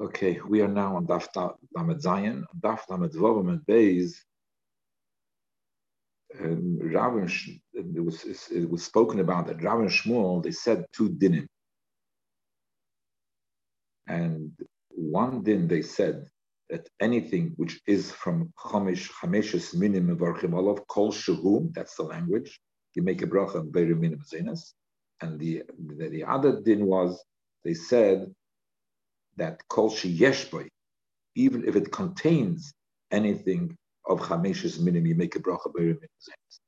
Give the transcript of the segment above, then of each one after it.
Okay, we are now on Daf Lamed Zayin, Daf Lamed Vavam and Beis. Um, and it was it was spoken about that Rav and Shmuel they said two dinim, and one din they said that anything which is from Chamish Chameshes Minim Mevarchim Olav Kol Shehu, that's the language. You make a bracha very minim and the, the the other din was they said that kol yeshboy, even if it contains anything of chameshes minim, you make a bracha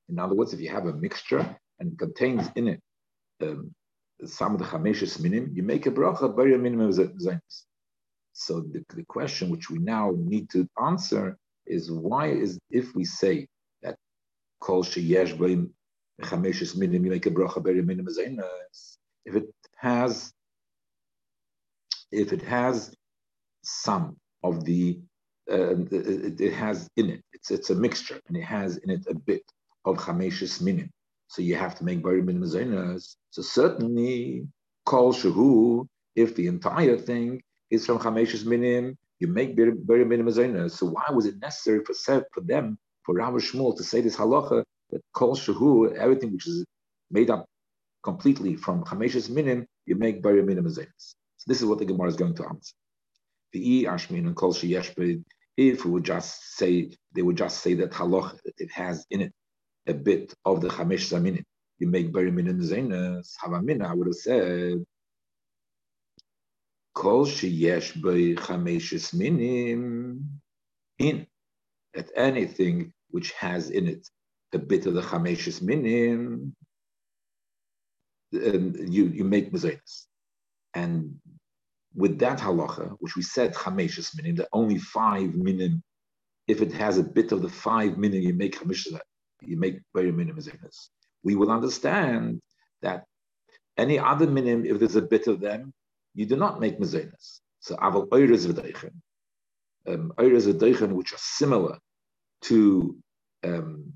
In other words, if you have a mixture and it contains in it um, some of the chameshes minim, you make a bracha minim So the, the question which we now need to answer is why is if we say that kol yeshboy chameshes minim, you make a bracha minim if it has if it has some of the, uh, it, has in it, it's, it's a mixture, and it has in it a bit of chameshis minim. So you have to make very minim So certainly, kol shehu, if the entire thing is from chameshis minim, you make very minim So why was it necessary for for them, for Rav Shmuel, to say this halacha that kol shehu, everything which is made up completely from chameshis minim, you make very minim so this is what the Gemara is going to answer. The Ashmin and Kol Yeshbid, if we would just say, they would just say that halach, it has in it a bit of the Chamesh Zaminim. You make very minim zenas, Havamina, I would have said, Kol Sheyesh by Chameshes Minim, in, that anything which has in it a bit of the Chameshes Minim, um, you, you make mezenas. And with that halacha, which we said chameshes minim, that only five minim, if it has a bit of the five minim, you make chameshes, you make very minim We will understand that any other minim, if there's a bit of them, you do not make mezenas. So aval oires v'deichen, um, oires v'deichen, which are similar to um,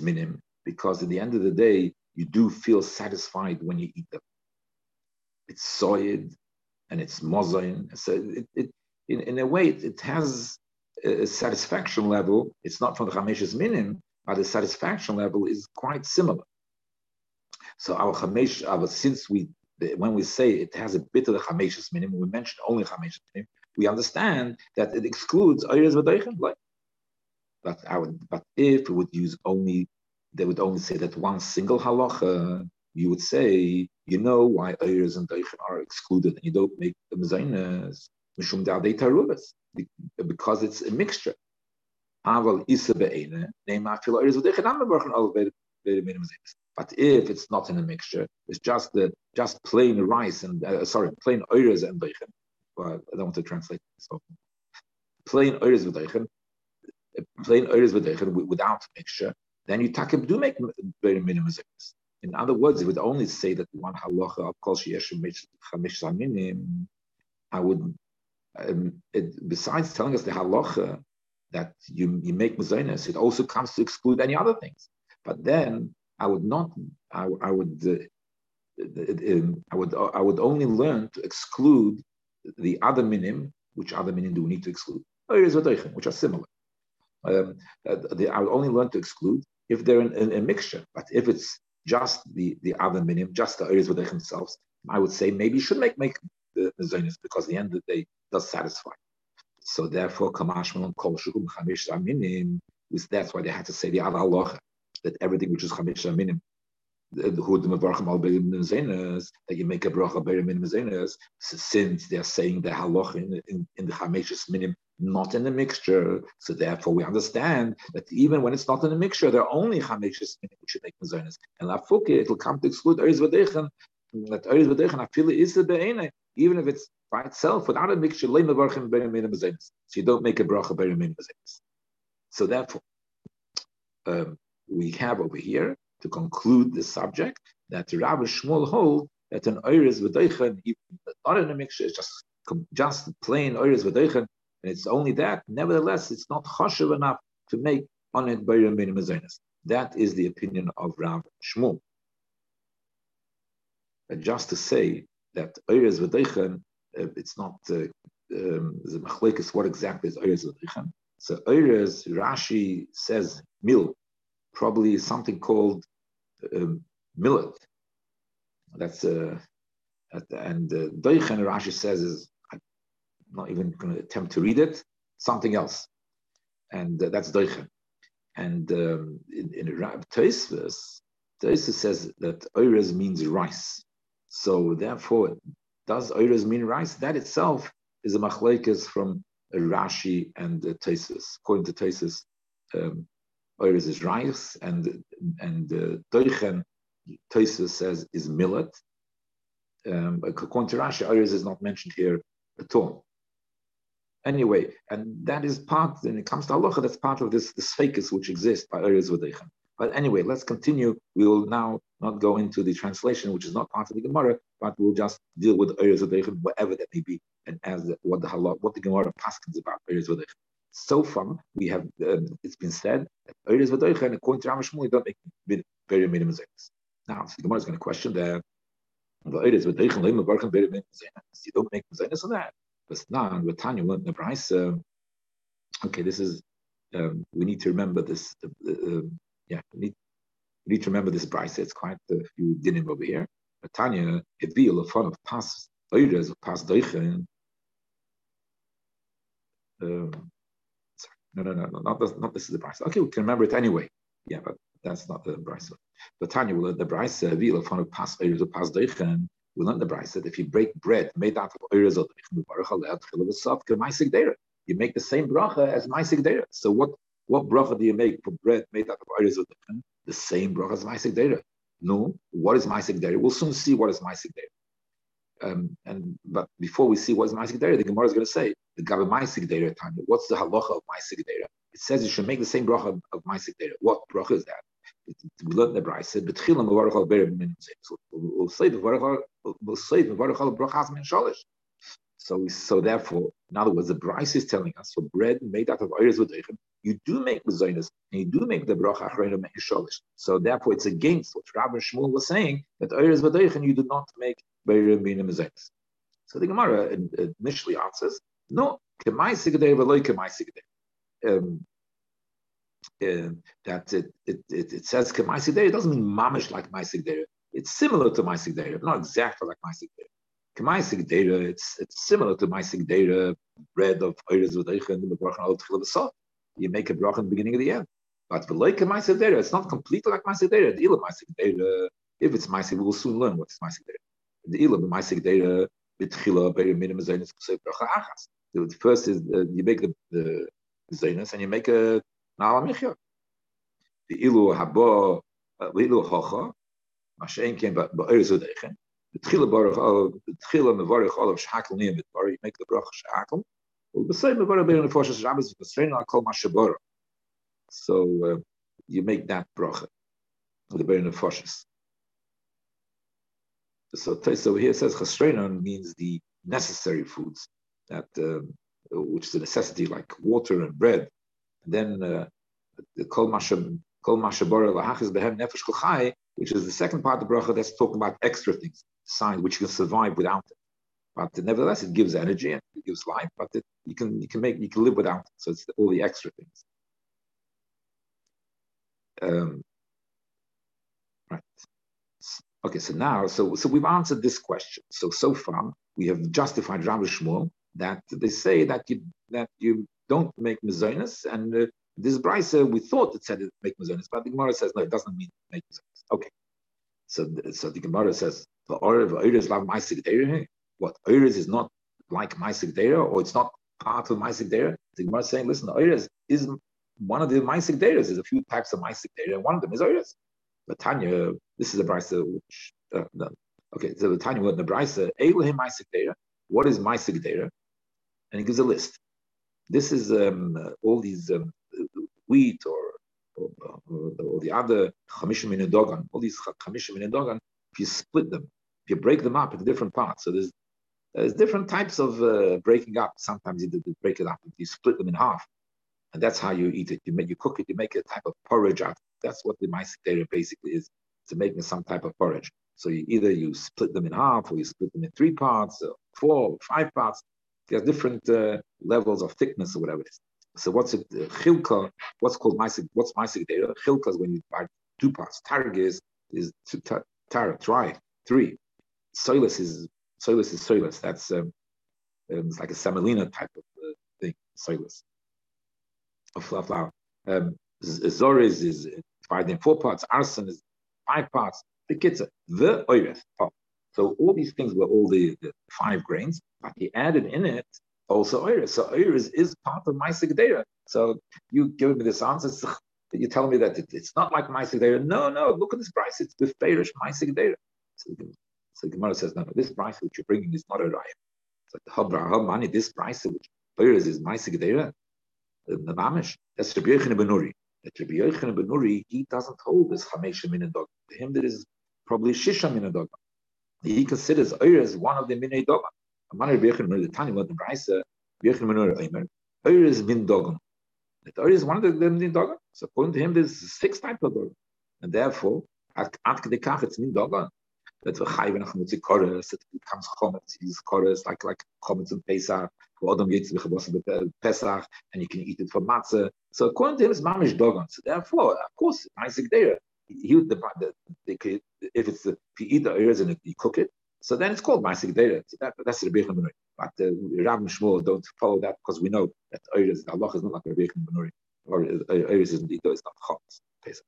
minim, because at the end of the day, you do feel satisfied when you eat them. It's soid and it's mozain. So it, it, in, in a way, it, it, has a satisfaction level. It's not from the Chamesh's minim, but the satisfaction level is quite similar. So our Chamesh, our, since we, when we say it has a bit of the Chamesh's minim, we mention only Chamesh's minim, we understand that it excludes Ayres V'Deichen, like. But, our, but if we would use only, they would only say that one single halacha, you would say, you know why Ayers and Deichen are excluded and you don't make the Mezainas, Mishum Da'adei Tarubas, because it's a mixture. But if it's not in a mixture, it's just the just plain rice and uh, sorry, plain Ayers and Deichen. Well, I don't want to translate this. Plain Ayers and Deichen, plain Ayers and Deichen without mixture, then you do make very minimization. In other words, it would only say that one halacha of kol I would, um, it, besides telling us the halacha that you, you make mazonas, it also comes to exclude any other things. But then I would not, I, I would, uh, um, I would, I would only learn to exclude the other minim, which other minim do we need to exclude, which are similar. Um, uh, I would only learn to exclude if they're in, in, a mixture. But if it's just the, the other minim, just the areas with themselves, I would say maybe you should make make the, the zonis because the end of the day does satisfy. So therefore, kamashmal and kol shukum chamish minim, that's why they had to say the other halacha that everything which is chamish minim that you make a bracha minim since they're saying the halach in, in, in the chameshus minim not in the mixture. So therefore, we understand that even when it's not in the mixture, there are only chameshis which should make mazonis. And lafuke, it'll come to exclude eris v'dechen. That eris v'dechen, afili is the be'ene, even if it's by itself without a mixture. So you don't make a bracha better mazonis. So therefore, um, we have over here to conclude the subject that Rabbi Shmuel hold that an eris v'dechen, not in a mixture, it's just just plain eris v'dechen and it's only that. Nevertheless, it's not choshev enough to make on it bayram minimazenis. That is the opinion of Rav Shmuel. And just to say that Eirez V'deichen, uh, it's not uh, um, the machlekes, what exactly is Eirez V'Doichem? So Eirez, Rashi says mil, probably something called um, millet. That's uh, and uh, Rashi says is not even going to attempt to read it. Something else, and uh, that's Doichen. And um, in, in Tosfos, Tosfos says that Eirez means rice. So therefore, does Eirez mean rice? That itself is a machlekes from Rashi and uh, Tosfos. According to Tosfos, um, is rice, and and uh, Doichen Tosfos says is millet. Um, according to Rashi, Eirez is not mentioned here at all. Anyway, and that is part, when it comes to halacha, that's part of this, this fakis which exists by Eirez V'Doichem. But anyway, let's continue. We will now not go into the translation, which is not part of the Gemara, but we'll just deal with Eretz V'Doichem, whatever that may be, and as what the halal, what the Gemara paskins about Eretz V'Doichem. So far, we have um, it's been said that Eretz V'Doichem, according to Rav Shmuel, don't make very minimum Now, so the Gemara is going to question that. You don't make mezainis on that. With Tanya, the price. Okay, this is um, we need to remember this. Uh, uh, yeah, we need, we need to remember this price. It's quite a few dinim over here. But Tanya, be a fun of pas oires of pas doichen. Um, sorry, no, no, no, no, not this, not this is the price. Okay, we can remember it anyway. Yeah, but that's not the price. But Tanya will the price. Be a fun of pas oires of pas doichen. We learn the price that if you break bread made out of doichen, you make the same bracha as Maisik Dera. So what what bracha do you make for bread made out of doichen? The same bracha as Maisik Dera. No, what is Maisik Deri? We'll soon see what is Maisik Deri. Um, and but before we see what is Maisik Deri, the Gemara is going to say the Gabi Maisik Deri Tanya. What's the halacha of Maisik Deri? It says you should make the same bracha of, Maisik Deri. What bracha is that? We learned the Brayse. Betchilam mevarach al berim min We'll say mevarach we'll So, so therefore, in other words, the Bryce is telling us for bread made out of oils with you do make mezainis and you do make the bracha achrayim sholish. So therefore, it's against what Rabbi Shmuel was saying that oils with you do not make beirim mezainis. So the Gemara initially answers, no, kemai sigdei v'loy kemai sigdei. Um, uh, that it, it, it, it says kemai sigdei, it doesn't mean mamish like my. It's similar to my sigdei, not exactly like my sigdei. Kamaisig data, it's it's similar to Maisig data, bread of Oiris with Eichen, the Baruch Al You make a bracha in the beginning of the end. But for like Maisig data, it's not completely like Maisig data. The Ilam Maisig data, if it's Maisig, we will soon learn what is Maisig data. The Ilam Maisig data, Bitchila, Beir Minimum Zainis, Bracha Achas. The first is uh, you make the, the Zainis and you make a Nala. The Ilu Habo, uh, Ilu Hocha, Eichen. Tchila baruch tchila mevarich olav shakel niyam mitbar. You make the bracha shakel. Well, the same mevarich bein nefoshes rabbis v'srein kol mashabara. So uh, you make that bracha. The bein nefoshes. So so here says chasrenon means the necessary foods that uh, which is a necessity like water and bread. And then uh, the kol mashab kol mashabara lahachis behem nefesh kol which is the second part of the bracha that's talking about extra things sign which you can survive without it. But nevertheless, it gives energy and it gives life. But it, you can you can make you can live without it. So it's all the extra things. Um, right. Okay. So now, so so we've answered this question. So so far, we have justified Rabbi Shmuel that they say that you that you don't make mezainis and uh, this brisa we thought it said it make mezainis, but the Gemara says no, it doesn't mean make mezainis. Okay. So, so the Gemara says the Oiris like Maisik Dera. What Oiris is not like Maisik Dera, or it's not part of Maisik Dera. The Gemara is saying, listen, Oiris is one of the Deras. There's a few types of Maisik Dera, and one of them is Oiris. But Tanya, this is a brisa which uh, no. okay. So the Tanya word the brisa Elohim Maisik Dera. What is Maisik Dera? And he gives a list. This is um, all these um, wheat or or, or, the other chamishim in dogan, all these chamishim in dogan, if you split them, if you break them up into different parts, so there's there's different types of uh, breaking up. Sometimes you break it up, you split them in half, and that's how you eat it. You make you cook it, you make a type of porridge out. That's what the ma'aseh basically is. To making some type of porridge. So you either you split them in half, or you split them in three parts, or four, or five parts, There's different uh, levels of thickness or whatever it is. So what's it? Uh, chilka. What's called maisik? What's maisik data? Chilka is when you buy two parts. Targ is is two tar, try three. Soilus is soilus is soilus. That's um, um, it's like a semolina type of uh, thing. Soilus of flour. Um, Zoriz is divided in four parts. Arson is five parts. The kitza, the oireth. So all these things were all the, the, five grains, but he added in it also oireth. So oireth is part of my sigdera. So you give me this answer. You're telling me that it, it's not like my sigdera. No, no. Look at this price. It's the fairish my sigdera. So, so Gemara says, no, no. This price which you're bringing is not a raya. So the habra money. This price which oireth is my sigdera. The mamish. That's Rabbi Yochanan Benuri that Rabbi Yochanan ben Nuri, he doesn't hold this Chamesha min dog. To him, there is probably Shisha min dog. He considers as one of the min ben Nuri, the Tani, what the Rabbi Yochanan Omer, Oyer is min dog. That Oyer is one of the min dog. So according to him, there's six types of dog. And therefore, at Kedekach, it's min dog. That we chayv nach mutzi kores, it becomes chometz, these kores, like like chometz and Pesach, Adam gets uh, Pesach, and you can eat it for matzah. So according to him, it's mamish dogon. So therefore, of course, Isaac there, he the, the, the, if it's the, if you eat the ears and you cook it, so then it's called Maasik Dera. So that, that's the Rebbe Benuri. But uh, Rav and Shmuel don't follow that because we know that Eires, Allah is not like Rebbe Benuri. Or Eires is indeed, it's not Chotz.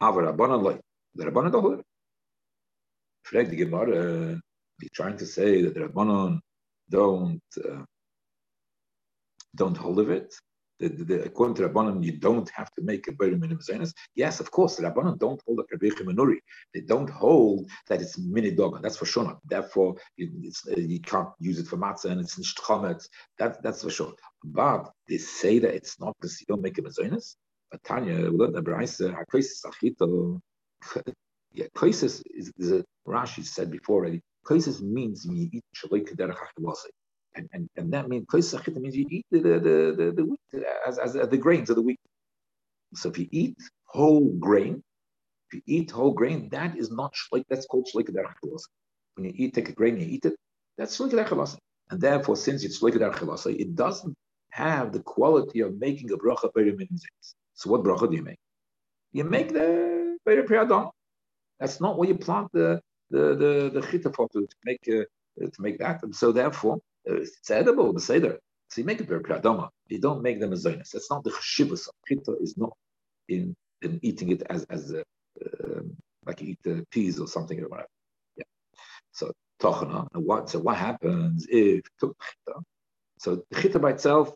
Aber Rabbanan loy. The Rabbanan don't the Gemara, he's trying to say that the Rabbanan don't uh, don't hold of it. The, the, according to Rabbanon, you don't have to make a Beirim Zainas. Yes, of course, the Rabbanon don't hold like Rabbi Menuri. They don't hold that it's mini dog. That's for sure. Therefore, you, uh, you can't use it for matzah and it's in shtromet. That, that's for sure. But they say that it's not because you don't make a Zainas. But Tanya, we learned the Braisa, yeah, Kaisis is, is a, Rashi said before already. Kaisis means you eat shalik derech and, and, and that means means you eat the, the, the, the wheat as, as, the grains of the wheat. So if you eat whole grain, if you eat whole grain, that is not shlik, that's called shlik When you eat, take a grain, you eat it, that's shlik And therefore, since it's shlik it doesn't have the quality of making a bracha very So what bracha do you make? You make the very priyadon. That's not what you plant the the the, the for to make uh, to make that. And so therefore, it's edible, the seder. So you make it very pradama. You don't make them as zonis. That's not the cheshivas chita. Is not in in eating it as as a, um, like you eat uh, peas or something or whatever. Yeah. So tochana. What so what happens if took chita? So the chita by itself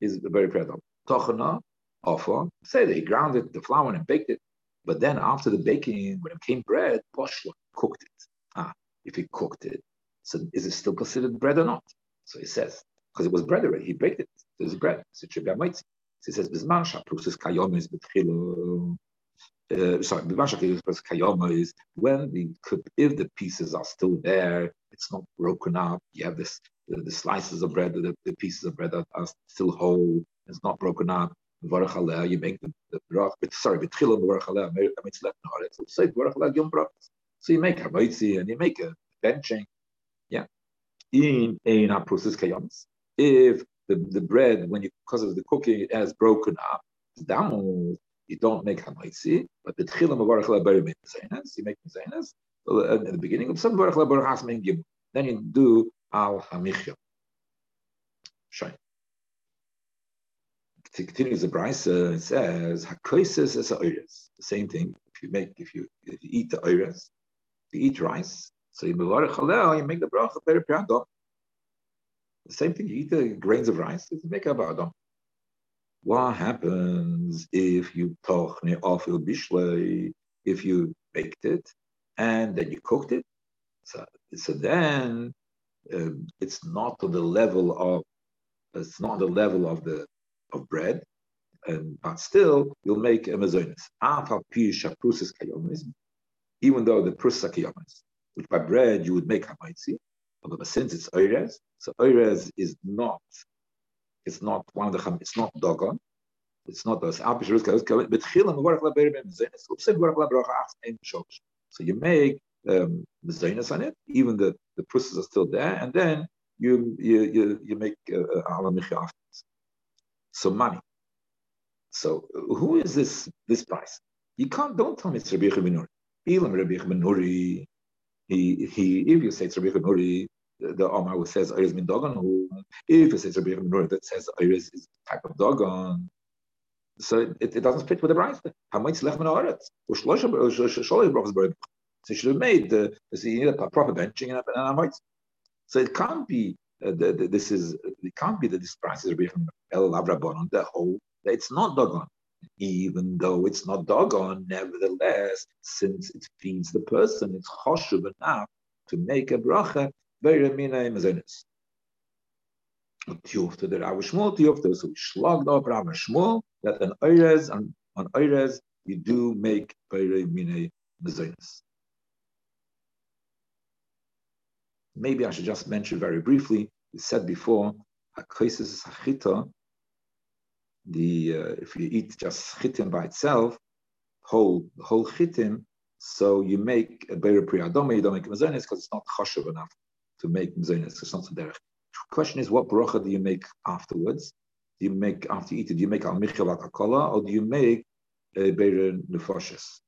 is very pradama. Tochana offer. Say he grounded the flour and baked it, but then after the baking, when it came bread, poshla cooked it. Ah, if he cooked it, so is it still considered bread or not? So he says, because it was bread already, he baked it. There's bread. So it should be a So he says, Bizman Shaprusis Kayomis Betchilo. Uh, sorry, Kayoma is when the if the pieces are still there, it's not broken up. You have this the, the slices of bread, the, the, pieces of bread are, are still whole. It's not broken up. You make the, the brach, sorry, betchila varachaleh, mitzvah So say varachaleh. So you make hamaitzi and you make a benching in ein process kayamis. If the, the bread, when you because of the cooking, it has broken up, down, you don't make hamaitzi, but the tchilam of arachla beri mezainas, you make mezainas at the beginning of some barachla barachas gim. Then you do al hamichya. Shine. Continues the brisa. It says hakoises is oiras. The same thing. If you make, if you if you eat the oiras, you eat rice, so you you make the bracha very piadom. The same thing, you eat the grains of rice, you make a badom. What happens if you tochne afil bishlei, if you baked it and then you cooked it? So, so then um, it's not to the level of it's not the level of the of bread, and but still you'll make a mazonis. Even though the prusa kayomis which by bread you would make hamaitzi, but since it's oires, so oires is not, it's not one of the it's not dogon, it's not those but So you make um, on it, even the the process are still there, and then you you you, you make uh, ala uh, So money. So who is this this price? You can't don't tell me it's Rabbi Yechaminuri. Elam Rabbi Yechaminuri. He he. If you say it's Rabbi Yechaminuri, the Omar says Iris min dogon. If it says Rabbi Yechaminuri that says Iris is type of dogon. So it, it doesn't fit with the price. How much lech min haaretz? So you should have made the, you need a proper benching and a might. So it can't be uh, the, the, this is it can't be that this price is from El Avrabon the whole. It's not dogon, even though it's not dogon. Nevertheless, since it feeds the person, it's choshev enough to make a bracha very mina mazenis. Tiyufta the Rav Shmuel, Tiyufta so we shlogged up Rav Shmuel that on Eirez on on Eirez you do make very mina mazenis. Maybe I should just mention very briefly. We said before, akoisis sachita. The uh, if you eat just chitim by itself, whole whole chitim, so you make a better priyadoma. You don't make mazonis because it's not chashuv enough to make mazonis. It's not the derech. Question is, what bracha do you make afterwards? Do you make after you eat it? Do you make al michalat akola or do you make a better nefoshes?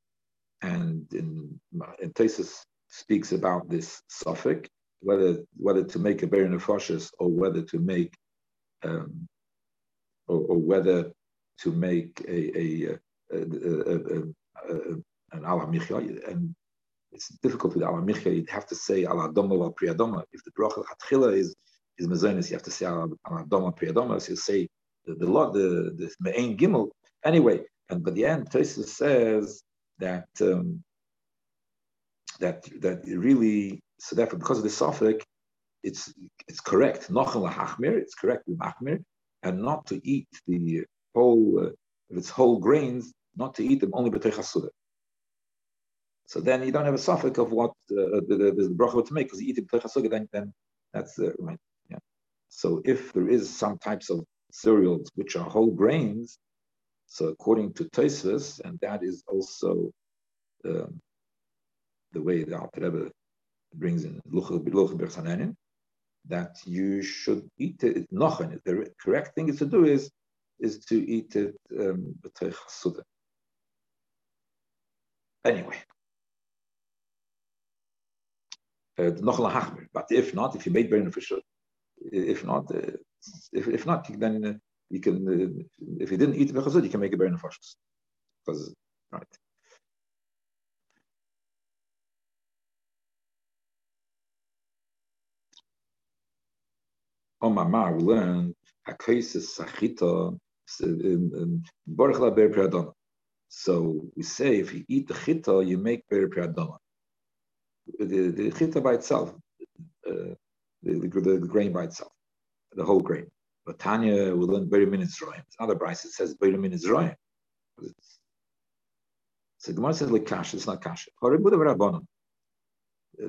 And in in Tesis speaks about this suffix whether whether to make a bear nefashis or whether to make um, or, or, whether to make a, a, a, a an ala and it's difficult with ala michya. You'd have to say ala doma wa priyadoma. If the bracha hatchila is is mezonis, you have to say ala doma priyadoma. So you say the the the, the me'ain gimel. Anyway, and by the end, Tosis says that um, that that really so therefore, because of the suffix, it's it's correct. Nochel hachmir, it's correct with machmir, and not to eat the whole, uh, it's whole grains, not to eat them only b'tei So then you don't have a suffix of what uh, the, the, the bracha to make because you eat it b'tei then then that's uh, right. Yeah. So if there is some types of cereals which are whole grains, so according to Tosfos, and that is also um, the way the Alter brings in that you should eat it nochen. The correct thing to do is is to eat it um, Anyway, uh, but if not, if you made beneficial, if not, uh, if, if not, then you can. Uh, if you didn't eat it you can make it beneficial. Because right. On my mar we a case sachita baruch la ber pradona. So we say if you eat the chita, you make ber pradona. The, the chita by itself, uh, the, the, the, grain by itself, the whole grain. But Tanya will learn very minutes royim. Another price it says very minutes royim. So Gemara says like kasha, it's not kasha. The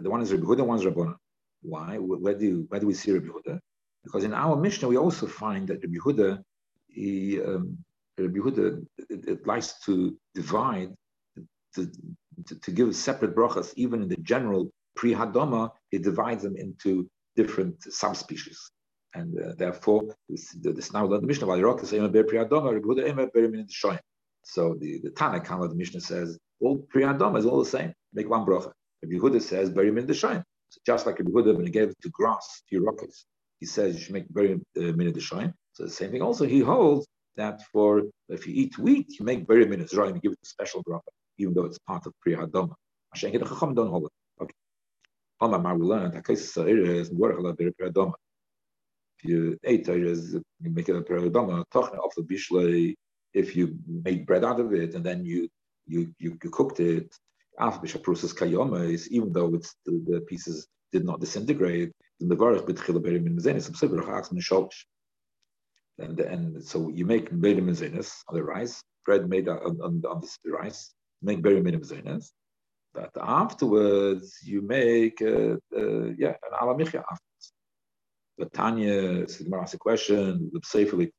one is Rabbi Huda, one is Rabbanon. Why? Where do where do we see Rabbi Huda? Because in our Mishnah, we also find that Rabbi Yehuda, he, um, Rabbi Yehuda, it, it, likes to divide, to, to, to, give separate brachas, even in the general pre-Hadoma, he divides them into different subspecies. And uh, therefore, this, this now the Mishnah, so the, the Emma, Bury Min the Tanakh, Mishnah says, all pre-Hadoma is all the same. Make one bracha. Rabbi Yehuda says, bury min the So just like Rabbi Yehuda, when he gave it to grass, to rockets, he says you should make very uh, minute shine. So the same thing. Also, he holds that for if you eat wheat, you make very minute shine. You give it a special bracha, even though it's part of priya hadama. Hashem the chacham don't hold it. Okay. Alma Mar we learned that case is worach very priya hadama. If you ate is you make it a priya hadama. Tochna of the bishlei. If you made bread out of it and then you you you, you cooked it after bishaprusis kayoma is even though it's the, the pieces did not disintegrate, the b'tchila mezenis, and chaks sholish. And and so you make berim mezenis on the rice, bread made on, on, on this rice, make berim mezenis. But afterwards, you make uh, uh, yeah an ala afterwards. But Tanya, Sigmar asked a question. The Safely,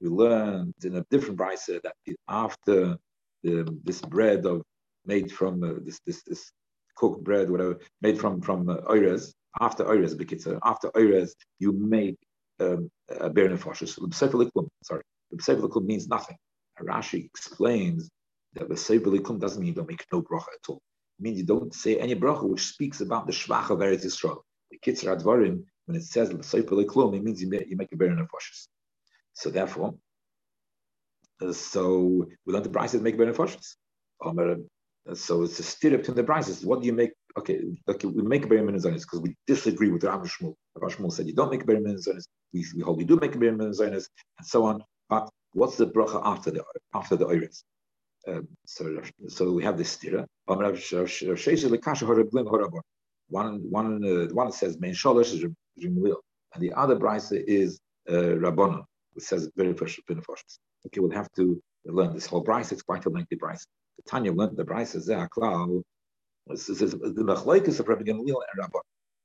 we learned in a different rice that after the, this bread of made from uh, this this this cooked bread, whatever, made from from uh, oires, After Oires, Bekitzer, after Oires, you make um, a Bear Nefashis. Sorry, the Sefer means nothing. Rashi explains that the Sefer doesn't mean you don't make no bracha at all. It means you don't say any bracha which speaks about the Shvach of Eretz Yisrael. The Kitzur Advarim, when it says the Sefer it means you make, you make a Bear Nefashis. So therefore, uh, so we learn the prices make Bear Nefashis. So it's a steer up to the prices. What do you make? Okay, okay, we make a Berim Zonis because we disagree with Rav Shmuel. Rav Shmuel said you don't make a Berim Zonis. We, we hold you do make a Berim Zonis, and so on. But what's the bracha after the after the Iris? Um, so, so we have this stira. One one uh, one says main sholosh is Rimlil, and the other brisa is uh, Rabbanon, which says very first Okay, we'll have to learn this whole brisa. It's quite a lengthy brisa. Tanya learned the brisa. It says the machlekes of Rabbi Gamliel and Rabban.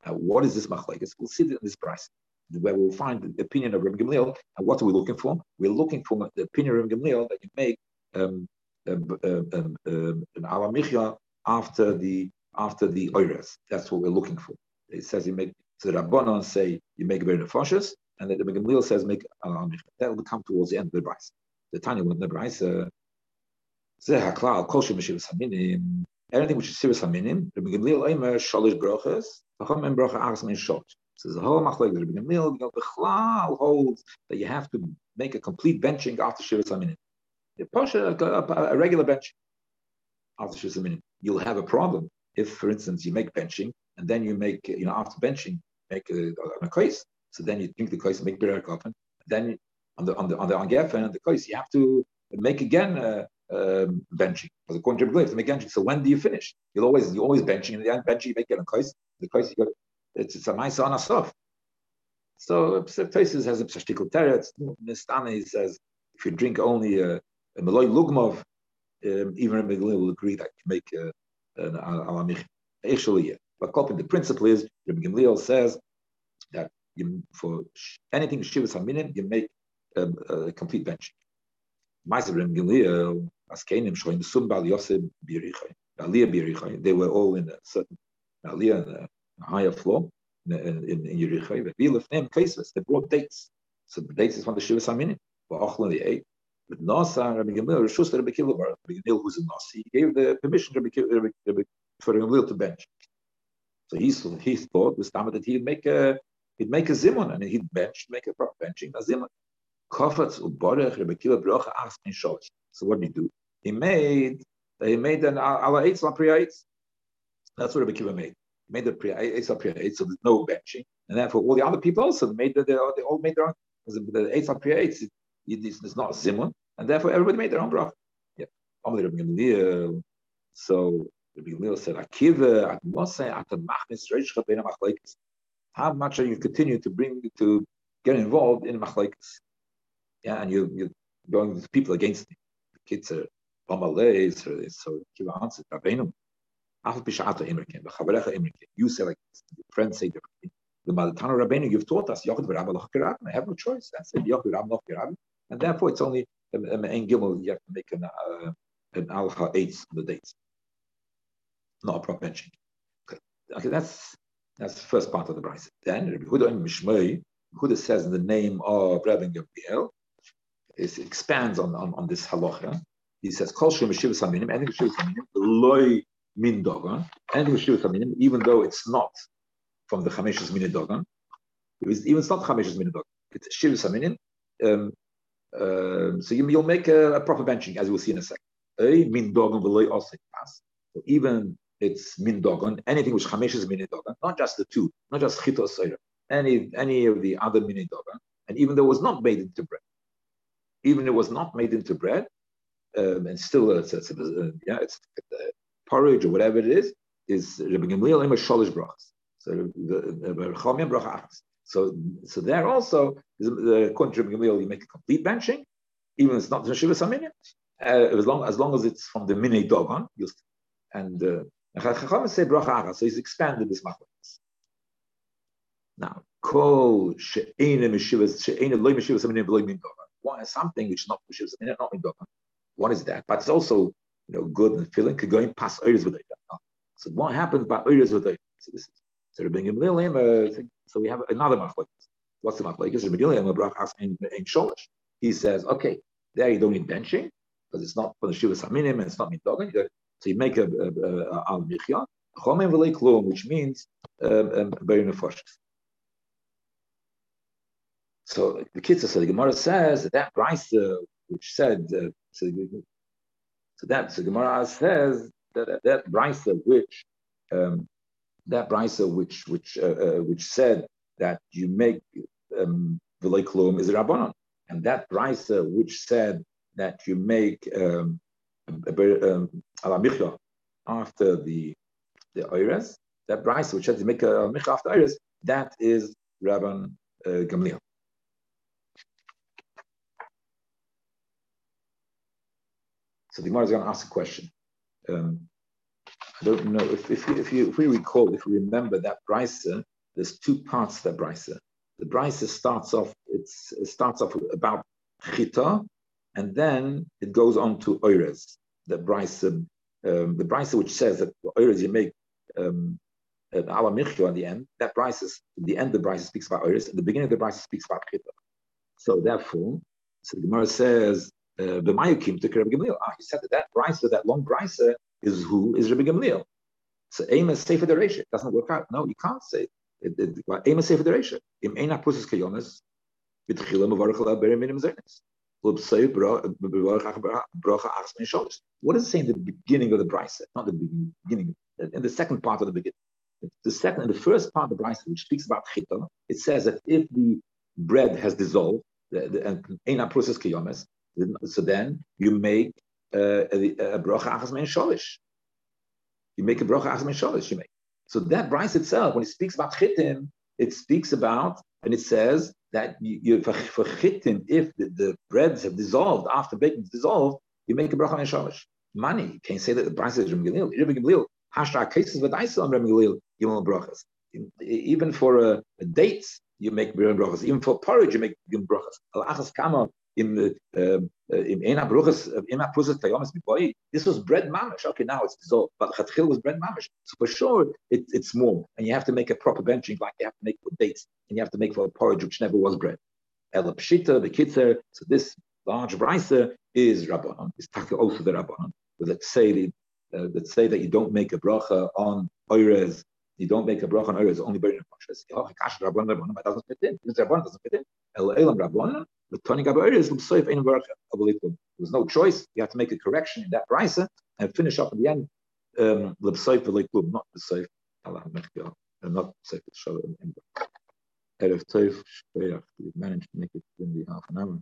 Now, what is this machlekes? We'll see in this brisa where we'll find the opinion of Rabbi Gamliel. And what are we looking for? We're looking for the opinion of Rabbi Gamliel that you make um, um, um, um, an alamichya after the after the oires. That's what we're looking for. It says you make so the Rabbanon say you make very nefashis, and then the Rabbi Gamliel says make alamichya. That will come towards the end of the price. The Tanya with the brisa Anything which is Sivas Haminim, Rabbi Gamliel Omer Shalish Brochas, V'chom En Brocha Aras Min Shot. So the whole machlek Rabbi Gamliel, you know, the Chlal holds that you have to make a complete benching after Shivas Haminim. You push a, regular bench after Shivas Haminim. You'll have a problem if, for instance, you make benching and then you make, you know, after benching, make a, a, a So then you drink the kais and make bitter coffin. Then on the on the on the on and the kais, you have to make again. Uh, um, benching. Because according to Rebbe, to make benching. So when do you finish? You'll always you always benching in the end benching. You make it a kais. The kais you got it's it's a ma'isa on a stuff. So Tosis has a pshashtikul teretz. Nistane says if you drink only a, a meloy lugmov, um, even a Meglil will agree that you make a, an alamich. Actually, but the principle is Rabbi Gamliel says that you, for anything shivas haminim, you make um, a complete benching. Rabbi Gamliel Askenim showing Sumbal Yosef Birichai, Aliyah Birichai. They were all in a certain Aliyah, in a higher floor in, in, in Yerichai. But Vilifnem cases, they brought dates. So the dates is from the Shiva Saminim. But Ochlan they ate. But Nasa, Rabbi Gamil, Rishus Rabbi Kilabar, Rabbi Gamil, who's a Nasi, he gave the permission to Rabbi, Rabbi, for Rabbi Gamil to bench. So he, he thought with time that he'd make a he'd make a zimun and he'd bench, make a proper benching, a zimun. Kofetz uborech Rabbi Kilabar brocha achs min sholish. So what did he do? He made he made an ala eitz la priya That's what Rabbi Kiva made. He made the priya eitz la priya so there's no benching, and therefore all the other people also made the, they, all made their own. The eitz la priya eitz is not zimun, and therefore everybody made their own bracha. Yeah. So Rabbi Gamliel said, "Akiva at moshe at machnis reish ben machlekes." How much are you continue to bring to get involved in machlekes? Yeah, and you you're going with people against me. Kids are Amalei, so, Kiva answered, Rabbeinu, Afal Pishata Imrikin, B'chavarecha Imrikin. You say like this, your friends say differently. The Malatana Rabbeinu, you've taught us, Yochid V'Rabba Loch I have no choice. I said Yochid V'Rabba Loch And therefore it's only um, um, an Gimel, you have to make an, uh, an 8 on the dates. Not a proper mention. Okay. okay, that's that's the first part of the Bryce. Then Rabbi Huda and Mishmei, Huda says in the name of Rabbi Gamliel, it expands on, on, on this halacha he says, Kol Shem Shivas Haminim, anything Shivas Haminim, loy min dogan, anything Shivas Haminim, even though it's not from the Chameshus Min dogan, even it's not Chameshus Min dogan, it's Shivas Haminim, um, uh, so you, will make a, a, proper benching, as we'll see in a second. Min dogan v'loy osik pas. So even it's min dogan, anything which Chameshus Min dogan, not just the two, not just Chito Seira, any any of the other min dogan, and even though it was not made into bread, even it was not made into bread, um, and still it's, it's, it's uh, yeah, it's uh, porridge or whatever it is, is Rabbi Gamliel Sholish Brachas. So the Chalmim Bracha So so there also, the according to Rabbi Gamliel, you make a complete benching, even if it's not the Shiva Saminya, uh, as long as long as it's from the Mine Dogon, and uh, Chacham say Bracha so he's expanded this machlokes. Now, kol she'ena mishivas she'ena loy mishivas saminim v'loy min dogon. Why something which is not saminim, not min dogon. What is that? But it's also you know good and feeling could going past areas with it. So what happens by areas with it? So this is So Rabbi Gamliel, uh, so we have another machlekes. What's the machlekes? Rabbi Gamliel brachas in sholish. He says, okay, there you don't need benching because it's not for the shivas haminim and it's not mitdogan. So you make a al michya chomim v'lei which means um, um, So the kids so the Gemara says that that brisa which said uh, so, that so Gemara says that that brisa which um, that brisa which which uh, uh, which said that you make um, klum is rabbanon, and that brisa which said that you make um, um, after the the oires, that brisa which said you make a michla after oires, that is Rabban uh, Gamliel. So the Gemara is going to ask a question. Um, I don't know if, if, if, you, if we recall, if we remember that brisa, there's two parts to that brisa. The brisa starts off, it's, it starts off about chita, and then it goes on to oires. The brisa, um, the brisa which says that oires you make um, an ala at the end. That brisa, the end of the brisa speaks about oires, and the beginning of the brisa speaks about chita. So therefore, so the Gemara says, the Mayukim to Rabbi Gamliel. Ah, he said that that brisa, that long brisa, is who is Rabbi Gamliel. So aim is safe. It doesn't work out. No, you can't say aim is safe federation. Im ena pusis kayonis b'tchila mavarach la beri minim zernis. What does it say in the beginning of the brisa? Not the beginning, in the second part of the beginning. The second, the first part of the brisa, which speaks about chita, it says that if the bread has dissolved, the, the, and process kiyomes, so then you make uh, a bracha achas mein sholish. You make a bracha achas mein sholish. You make. So that brisa itself, when it speaks about chitim, it speaks about and it says that you, you for, for chitim, if the, the, breads have dissolved after baking is dissolved, you make a bracha mein sholish. Money, can't say that the brisa is. Rebbe Gamliel, hashra cases with Isa on Gamliel, Gimel brachas. Even for uh, dates, you make brachas. Even for porridge, you make brachas. Al achas kama in the uh, in Ena Bruches, this was bread mamish. Okay, now it's dissolved, but Chatchil was bread mamish. So for sure, it, it's more, and you have to make a proper benching, like you have to make for dates, and you have to make for a porridge which never was bread. Ela Pshita, the Kitzer. So this large brisa is Rabbanon. It's Taki also the Rabbanon. Let's say the, uh, let's say that you don't make a bracha on oires you don't make a bracha on oires only burning conscious. Oh, gosh, Rabban, Rabban, but doesn't fit in. Rabban doesn't fit in. El Elam Rabban, but turning up oires, l'bsoif ein bracha. There was no choice. You have to make a correction in that price and finish up at the end. Um, l'bsoif v'leiklum, not the l'bsoif. Allah, not l'bsoif v'shalom. Erev Tov, Shkoyach. We've managed to make it in the half an hour.